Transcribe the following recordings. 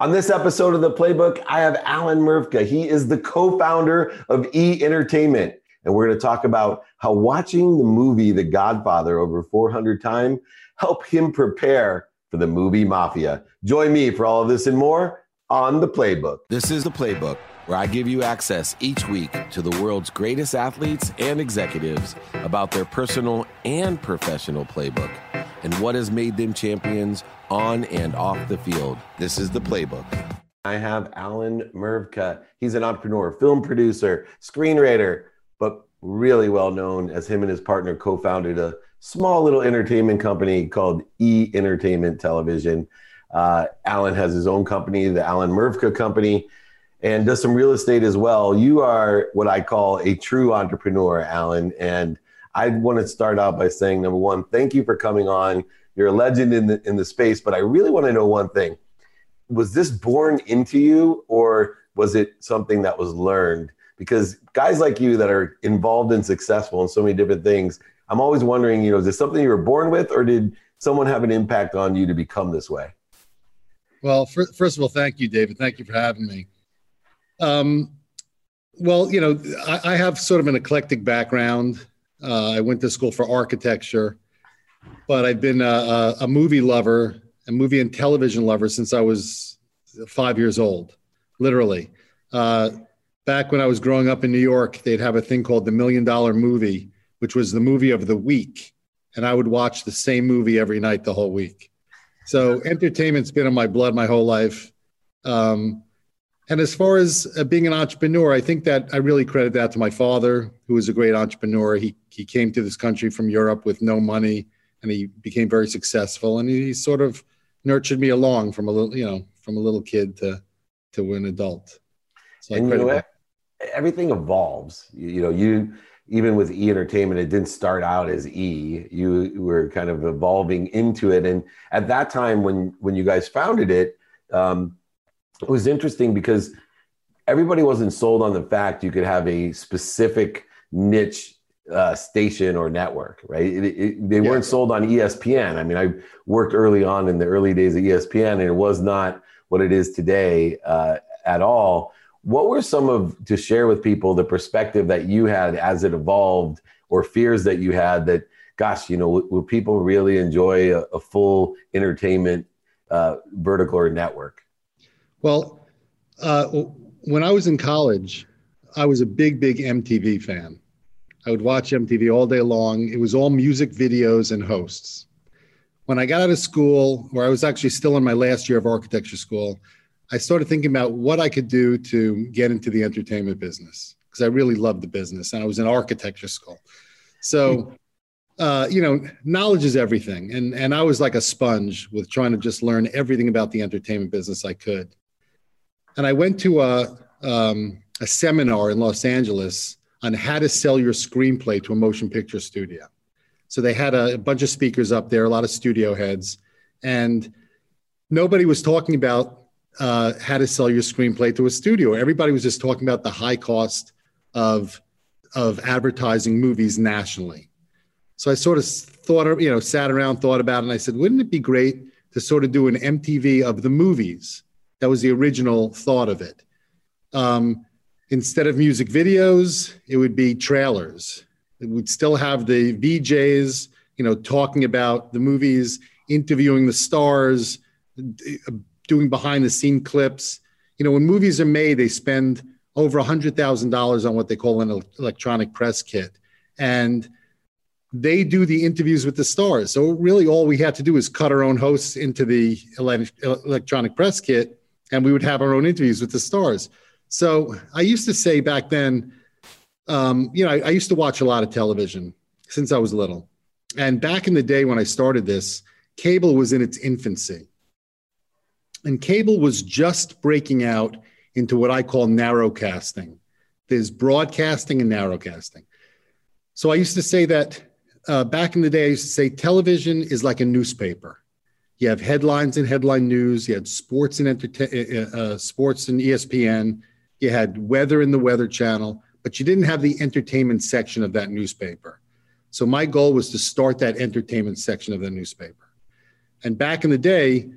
On this episode of the Playbook, I have Alan Mruvka. He is the co founder of E Entertainment. And we're going to talk about how watching the movie The Godfather over 400 times helped him prepare for the movie Mafia. Join me for all of this and more on the Playbook. This is the Playbook, where I give you access each week to the world's greatest athletes and executives about their personal and professional playbook and what has made them champions on and off the field. This is the playbook. I have Alan Mruvka. He's an entrepreneur, film producer, screenwriter, but really well known as him and his partner co founded a small little entertainment company called E Entertainment Television. Uh, Alan has his own company, the Alan Mruvka Company, and does some real estate as well. You are what I call a true entrepreneur, Alan. And I want to start out by saying, number one, thank you for coming on. You're a legend in the in the space, but I really want to know one thing: was this born into you, or was it something that was learned? Because guys like you that are involved and successful in so many different things, I'm always wondering, you know, is this something you were born with, or did someone have an impact on you to become this way? Well, first of all, thank you, David. Thank you for having me. Um, well, you know, I, I have sort of an eclectic background. Uh, I went to school for architecture, but I've been a, a, movie lover, a movie and television lover since I was five years old, literally. Uh, back when I was growing up in New York, they'd have a thing called the Million Dollar Movie, which was the movie of the week. And I would watch the same movie every night the whole week. So entertainment's been in my blood my whole life. Um, and as far as uh, being an entrepreneur, I think that I really credit that to my father, who was a great entrepreneur. He he came to this country from Europe with no money, and he became very successful. And he sort of nurtured me along from a little, you know, from a little kid to to an adult. So and you know, everything evolves. You, you know, you even with E Entertainment, it didn't start out as E. You were kind of evolving into it, and at that time when when you guys founded it. Um, it was interesting because everybody wasn't sold on the fact you could have a specific niche uh, station or network, right? It, it, they yeah. weren't sold on ESPN. I mean, I worked early on in the early days of ESPN, and it was not what it is today uh, at all. What were some of to share with people the perspective that you had as it evolved, or fears that you had that, gosh, you know, will people really enjoy a, a full entertainment uh, vertical or network? Well, uh, when I was in college, I was a big, big MTV fan. I would watch MTV all day long. It was all music videos and hosts. When I got out of school, or I was actually still in my last year of architecture school, I started thinking about what I could do to get into the entertainment business because I really loved the business and I was in architecture school. So, uh, you know, knowledge is everything. And, and I was like a sponge with trying to just learn everything about the entertainment business I could and I went to a, um, a seminar in Los Angeles on how to sell your screenplay to a motion picture studio. So they had a, a bunch of speakers up there, a lot of studio heads, and nobody was talking about uh, how to sell your screenplay to a studio. Everybody was just talking about the high cost of of advertising movies nationally. So I sort of thought, you know, sat around, thought about it, and I said, wouldn't it be great to sort of do an MTV of the movies? That was the original thought of it. Um, instead of music videos, it would be trailers. It would still have the VJs, you know, talking about the movies, interviewing the stars, doing behind the scene clips. You know, when movies are made, they spend over $100,000 on what they call an electronic press kit. And they do the interviews with the stars. So really all we had to do is cut our own hosts into the electronic press kit and we would have our own interviews with the stars. So I used to say back then, um, you know, I, I used to watch a lot of television since I was little. And back in the day when I started this, cable was in its infancy. And cable was just breaking out into what I call narrowcasting. There's broadcasting and narrowcasting. So I used to say that uh, back in the day, I used to say television is like a newspaper. You have headlines and headline news. You had sports and entertain, uh, uh, sports and ESPN. You had weather in the Weather Channel, but you didn't have the entertainment section of that newspaper. So my goal was to start that entertainment section of the newspaper. And back in the day,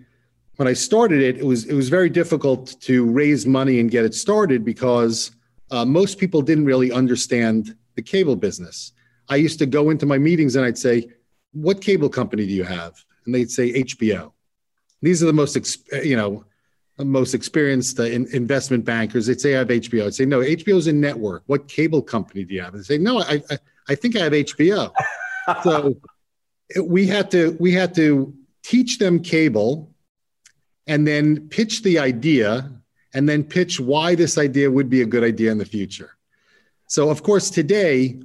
when I started it, it was it was very difficult to raise money and get it started because uh, most people didn't really understand the cable business. I used to go into my meetings and I'd say, "What cable company do you have?" And they'd say HBO. These are the most you know most experienced uh, in, investment bankers. They'd say I have HBO. I'd say no, HBO's a network. What cable company do you have? They'd say no, I I, I think I have HBO. so we had to we had to teach them cable and then pitch the idea and then pitch why this idea would be a good idea in the future. So, of course, today,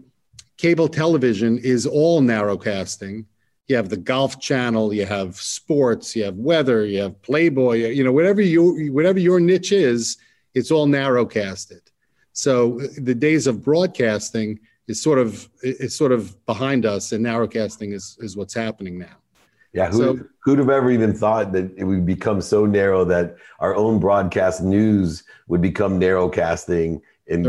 cable television is all narrowcasting. You have the golf channel, you have sports, you have weather, you have Playboy, you know, whatever you whatever your niche is, it's all narrowcasted. So uh, the days of broadcasting is sort of is sort of behind us, and narrowcasting is is what's happening now. Yeah, who, so, who'd have ever even thought that it would become so narrow that our own broadcast news would become narrowcasting and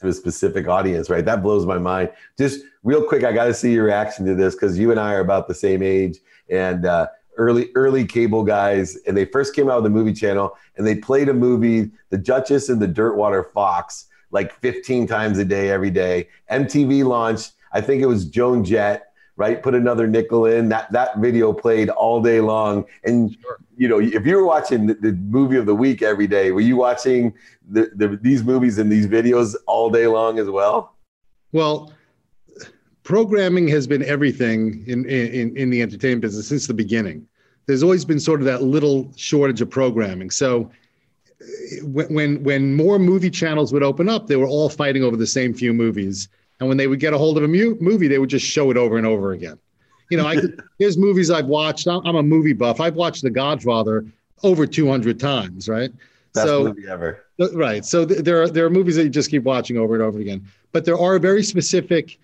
to a specific audience, right? That blows my mind. Just real quick, I got to see your reaction to this because you and I are about the same age and uh, early early cable guys, and they first came out with the movie channel and they played a movie, The Duchess and the Dirtwater Fox, like 15 times a day, every day. MTV launched, I think it was Joan Jett right? Put another nickel in. That that video played all day long. And sure. you know, if you were watching the, the, movie of the week every day, were you watching the, the, these movies and these videos all day long as well? Well, programming has been everything in in in the entertainment business since the beginning. There's always been sort of that little shortage of programming. So when when more movie channels would open up, they were all fighting over the same few movies and when they would get a hold of a mu- movie, they would just show it over and over again. You know, I could, here's movies I've watched. I'm, I'm, a movie buff. I've watched The Godfather over 200 times, right? Best so, movie ever. Right. So th- there are there are movies that you just keep watching over and over again. But there are very specific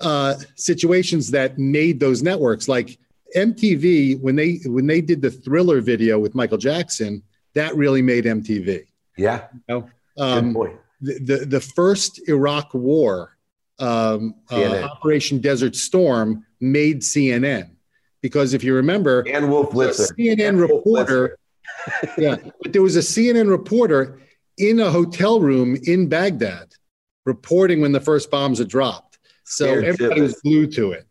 uh, situations that made those networks. Like MTV, when they when they did the Thriller video with Michael Jackson, that really made MTV. Yeah. You know? um, Good point. The, the the first Iraq War um, uh, Operation Desert Storm made CNN because if you remember, and Wolf Blitzer, CNN and reporter, yeah, but there was a CNN reporter in a hotel room in Baghdad reporting when the first bombs had dropped. So scared everybody shitless. was glued to it.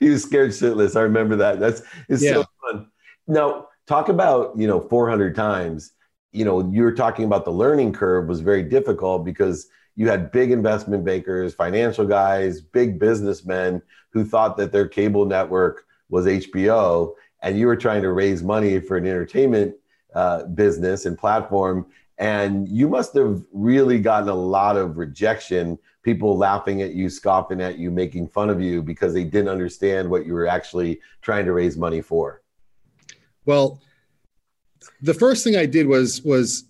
He was scared shitless. I remember that. That's it's yeah. so fun. Now talk about you know 400 times. You know you were talking about the learning curve was very difficult because you had big investment bankers, financial guys, big businessmen who thought that their cable network was HBO, and you were trying to raise money for an entertainment uh, business and platform. And you must have really gotten a lot of rejection, people laughing at you, scoffing at you, making fun of you because they didn't understand what you were actually trying to raise money for. Well, the first thing I did was was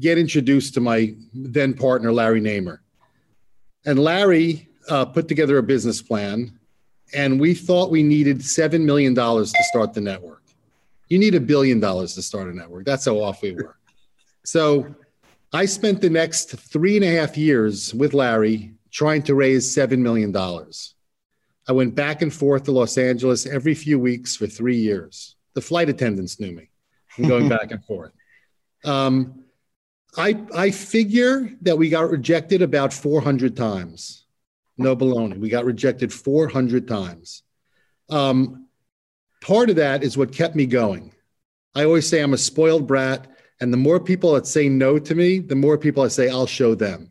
get introduced to my then partner, Larry Namer. And Larry uh, put together a business plan, and we thought we needed $7 million to start the network. You need a billion dollars to start a network. That's how off we were. So I spent the next three and a half years with Larry trying to raise $7 million. I went back and forth to Los Angeles every few weeks for three years. The flight attendants knew me going back and forth. Um, I I figure that we got rejected about 400 times. No baloney. We got rejected 400 times. Um, part of that is what kept me going. I always say I'm a spoiled brat, and the more people that say no to me, the more people I say I'll show them.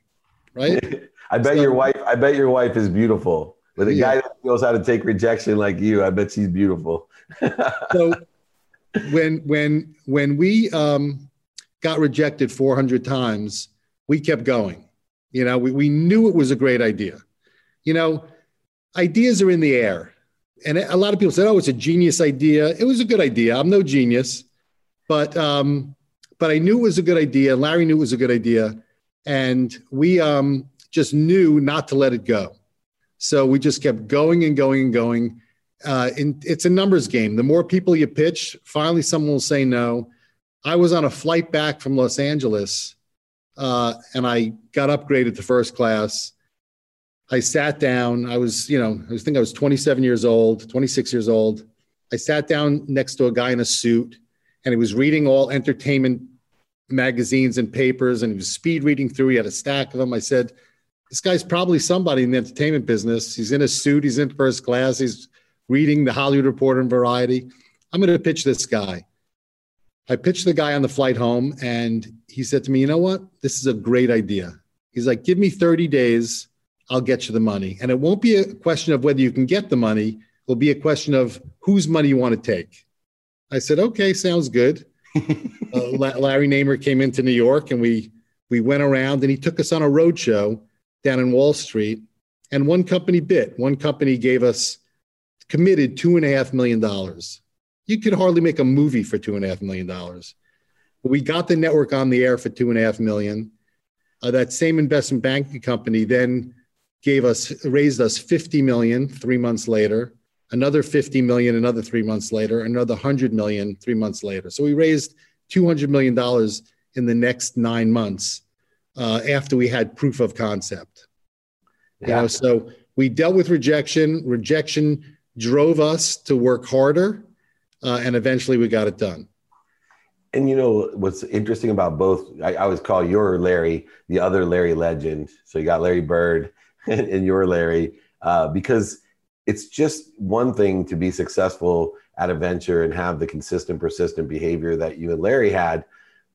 Right? I bet so, your wife. I bet your wife is beautiful. With a yeah. guy that knows how to take rejection like you, I bet she's beautiful. so when when when we um, got rejected 400 times, we kept going. You know, we, we knew it was a great idea. You know, ideas are in the air. And a lot of people said, oh, it's a genius idea. It was a good idea. I'm no genius, but, um, but I knew it was a good idea. Larry knew it was a good idea. And we um, just knew not to let it go. So we just kept going and going and going. Uh, it's a numbers game. The more people you pitch, finally someone will say no. I was on a flight back from Los Angeles uh, and I got upgraded to first class. I sat down. I was, you know, I think I was 27 years old, 26 years old. I sat down next to a guy in a suit and he was reading all entertainment magazines and papers, and he was speed reading through. He had a stack of them. I said, "This guy's probably somebody in the entertainment business. He's in a suit. He's in first class. He's reading the Hollywood Reporter and Variety. I'm going to pitch this guy." I pitched the guy on the flight home, and he said to me, "You know what? This is a great idea." He's like, "Give me 30 days." I'll get you the money. And it won't be a question of whether you can get the money, it'll be a question of whose money you want to take. I said, okay, sounds good. uh, Larry Namer came into New York and we we went around and he took us on a road show down in Wall Street. And one company bit. One company gave us committed two and a half million dollars. You could hardly make a movie for two and a half million dollars. But we got the network on the air for two and a half million. Uh, that same investment banking company then gave us raised us 50 million three months later another 50 million another three months later another 100 million three months later so we raised 200 million dollars in the next nine months uh, after we had proof of concept yeah. you know so we dealt with rejection rejection drove us to work harder uh, and eventually we got it done and you know what's interesting about both I, I always call your larry the other larry legend so you got larry bird and your Larry, uh, because it's just one thing to be successful at a venture and have the consistent, persistent behavior that you and Larry had,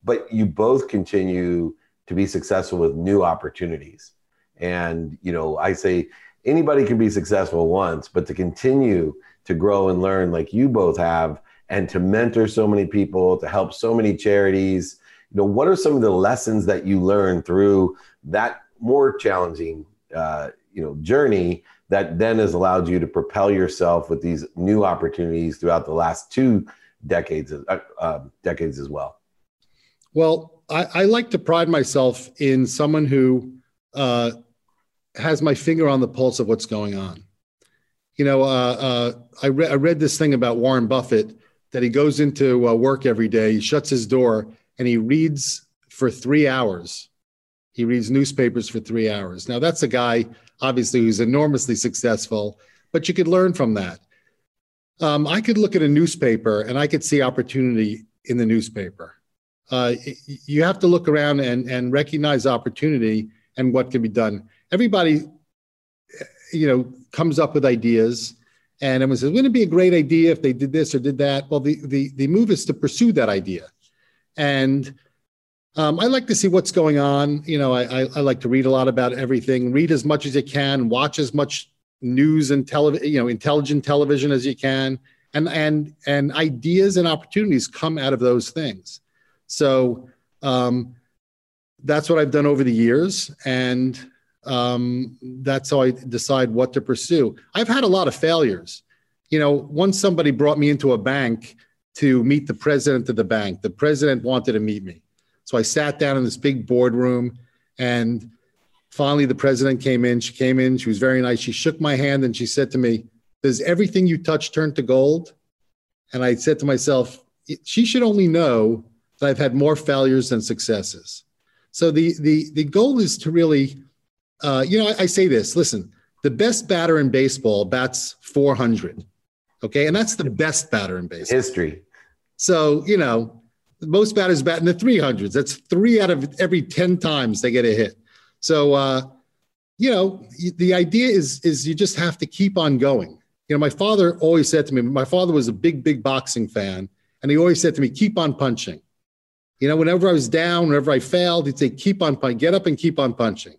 but you both continue to be successful with new opportunities. And, you know, I say anybody can be successful once, but to continue to grow and learn like you both have and to mentor so many people, to help so many charities, you know, what are some of the lessons that you learned through that more challenging uh, you know journey that then has allowed you to propel yourself with these new opportunities throughout the last two decades uh, uh, decades as well? Well I, I, like to pride myself in someone who uh, has my finger on the pulse of what's going on you know uh, uh, I, re- I read this thing about warren buffett that he goes into work every day he shuts his door and he reads for three hours he reads newspapers for three hours. Now, that's a guy, obviously, who's enormously successful, but you could learn from that. Um, I could look at a newspaper and I could see opportunity in the newspaper. Uh, you have to look around and, and recognize opportunity and what can be done. Everybody, you know, comes up with ideas, and everyone says, "Wouldn't it be a great idea if they did this or did that?" Well, the the the move is to pursue that idea, and um, I like to see what's going on. You know, I, I, I, like to read a lot about everything. Read as much as you can. Watch as much news and television, you know, intelligent television as you can. And and and ideas and opportunities come out of those things. So um, that's what I've done over the years, and um, that's how I decide what to pursue. I've had a lot of failures. You know, once somebody brought me into a bank to meet the president of the bank. The president wanted to meet me so I sat down in this big boardroom and finally the president came in. She came in, she was very nice. She shook my hand and she said to me, Does everything you touch turn to gold? And I said to myself, She should only know that I've had more failures than successes. So the the the goal is to really, uh, you know, I, I say this. Listen, the best batter in baseball bats 400. Okay, and that's the best batter in baseball. History. So you know, most batters bat in the 300s. That's three out of every 10 times they get a hit. So, uh, you know, the idea is is you just have to keep on going. You know, my father always said to me, my father was a big, big boxing fan, and he always said to me, keep on punching. You know, whenever I was down, whenever I failed, he'd say, keep on punching, get up and keep on punching.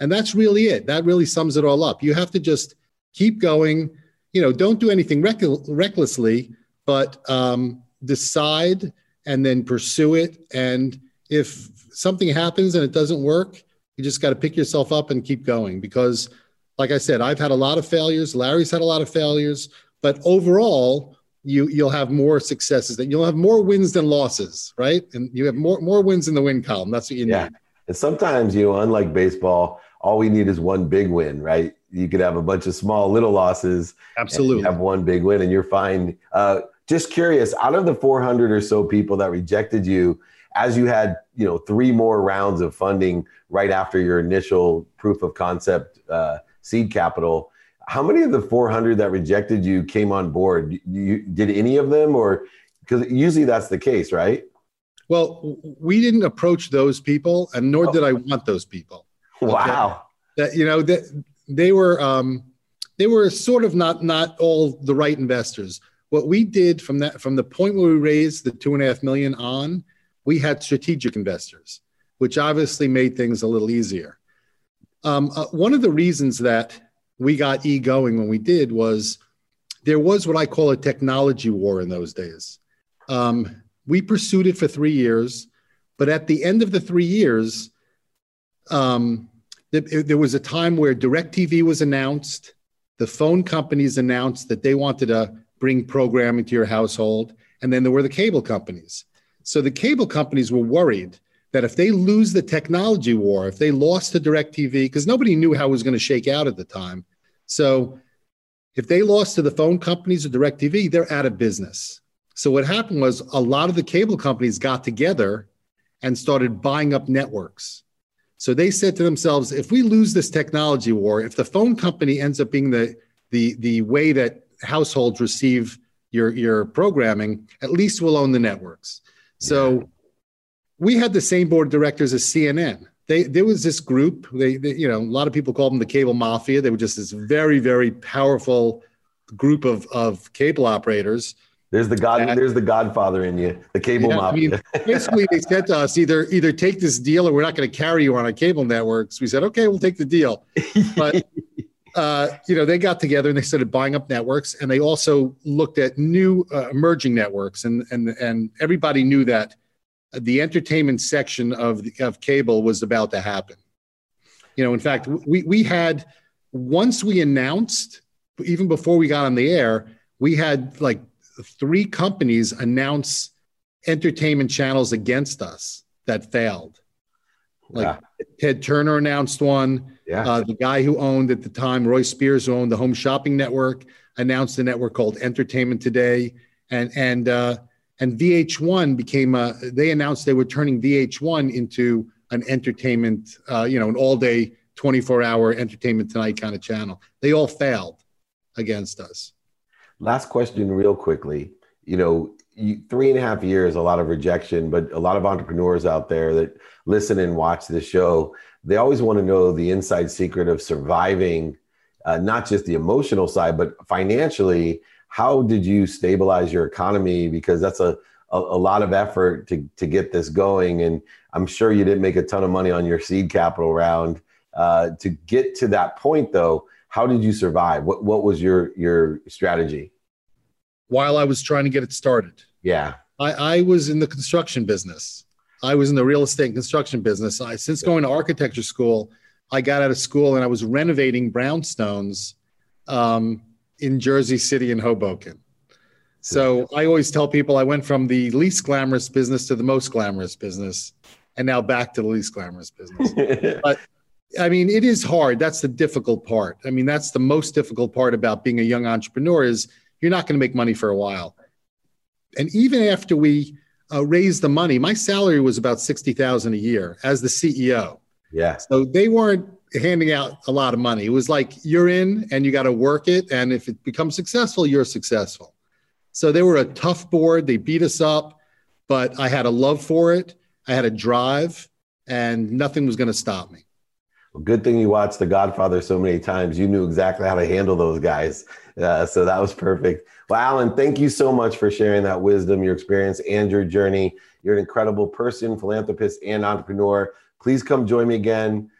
And that's really it. That really sums it all up. You have to just keep going. You know, don't do anything recklessly, but um, decide and then pursue it. And if something happens and it doesn't work, you just got to pick yourself up and keep going because, like I said, I've had a lot of failures. Larry's had a lot of failures, but overall, you you'll have more successes. That you'll have more wins than losses, right? And you have more more wins in the win column. That's what you yeah. need. And sometimes, you know, unlike baseball, all we need is one big win, right? You could have a bunch of small little losses. Absolutely. have one big win and you're fine. Uh, just curious, out of the 400 or so people that rejected you, as you had, you know, three more rounds of funding right after your initial proof of concept uh, seed capital, how many of the 400 that rejected you came on board? You, did any of them, or Because usually that's the case, right? Well, we didn't approach those people, and nor did I want those people. Wow. That you know that they were um, they were sort of not not all the right investors. What we did from that from the point where we raised the two and a half million on, we had strategic investors, which obviously made things a little easier. Um, uh, one of the reasons that we got E going when we did was there was what I call a technology war in those days. Um, we pursued it for three years, but at the end of the three years, um, there was a time where DirecTV was announced. The phone companies announced that they wanted to bring programming to your household. And then there were the cable companies. So the cable companies were worried that if they lose the technology war, if they lost to DirecTV, because nobody knew how it was going to shake out at the time. So if they lost to the phone companies or DirecTV, they're out of business. So what happened was a lot of the cable companies got together and started buying up networks. So they said to themselves, if we lose this technology war, if the phone company ends up being the the the way that households receive your your programming, at least we'll own the networks. So we had the same board of directors as CNN. They there was this group. They, they you know a lot of people called them the cable mafia. They were just this very very powerful group of of cable operators there's the God. There's the Godfather in you, the cable yeah, mafia. I mean, basically, they said to us either either take this deal or we're not going to carry you on our cable networks. We said, okay, we'll take the deal. But uh, you know, they got together and they started buying up networks, and they also looked at new uh, emerging networks, and and and everybody knew that the entertainment section of the, of cable was about to happen. You know, in fact, we we had once we announced, even before we got on the air, we had like three companies announce entertainment channels against us that failed. Like yeah. Ted Turner announced one. Yeah. Uh, the guy who owned at the time, Roy Spears, who owned the Home Shopping Network, announced a network called Entertainment Today, and and uh, and VH1 became a. They announced they were turning VH1 into an entertainment, uh, you know, an all-day, 24-hour Entertainment Tonight kind of channel. They all failed against us. Last question, real quickly. You know, you, three and a half years, a lot of rejection, but a lot of entrepreneurs out there that listen and watch this show, they always want to know the inside secret of surviving, uh, not just the emotional side, but financially. How did you stabilize your economy? Because that's a, a, a lot of effort to, to get this going. And I'm sure you didn't make a ton of money on your seed capital round. Uh, to get to that point, though, how did you survive? What what was your your strategy? While I was trying to get it started. Yeah. I, I was in the construction business. I was in the real estate and construction business. I since going to architecture school, I got out of school and I was renovating brownstones um, in Jersey City and Hoboken. So I always tell people I went from the least glamorous business to the most glamorous business, and now back to the least glamorous business. but I mean, it is hard. That's the difficult part. I mean, that's the most difficult part about being a young entrepreneur is you're not going to make money for a while. And even after we uh, raised the money, my salary was about sixty thousand a year as the CEO. Yeah. So they weren't handing out a lot of money. It was like you're in and you got to work it, and if it becomes successful, you're successful. So they were a tough board. They beat us up, but I had a love for it. I had a drive, and nothing was going to stop me. Good thing you watched The Godfather so many times. You knew exactly how to handle those guys. Uh, so that was perfect. Well, Alan, thank you so much for sharing that wisdom, your experience, and your journey. You're an incredible person, philanthropist, and entrepreneur. Please come join me again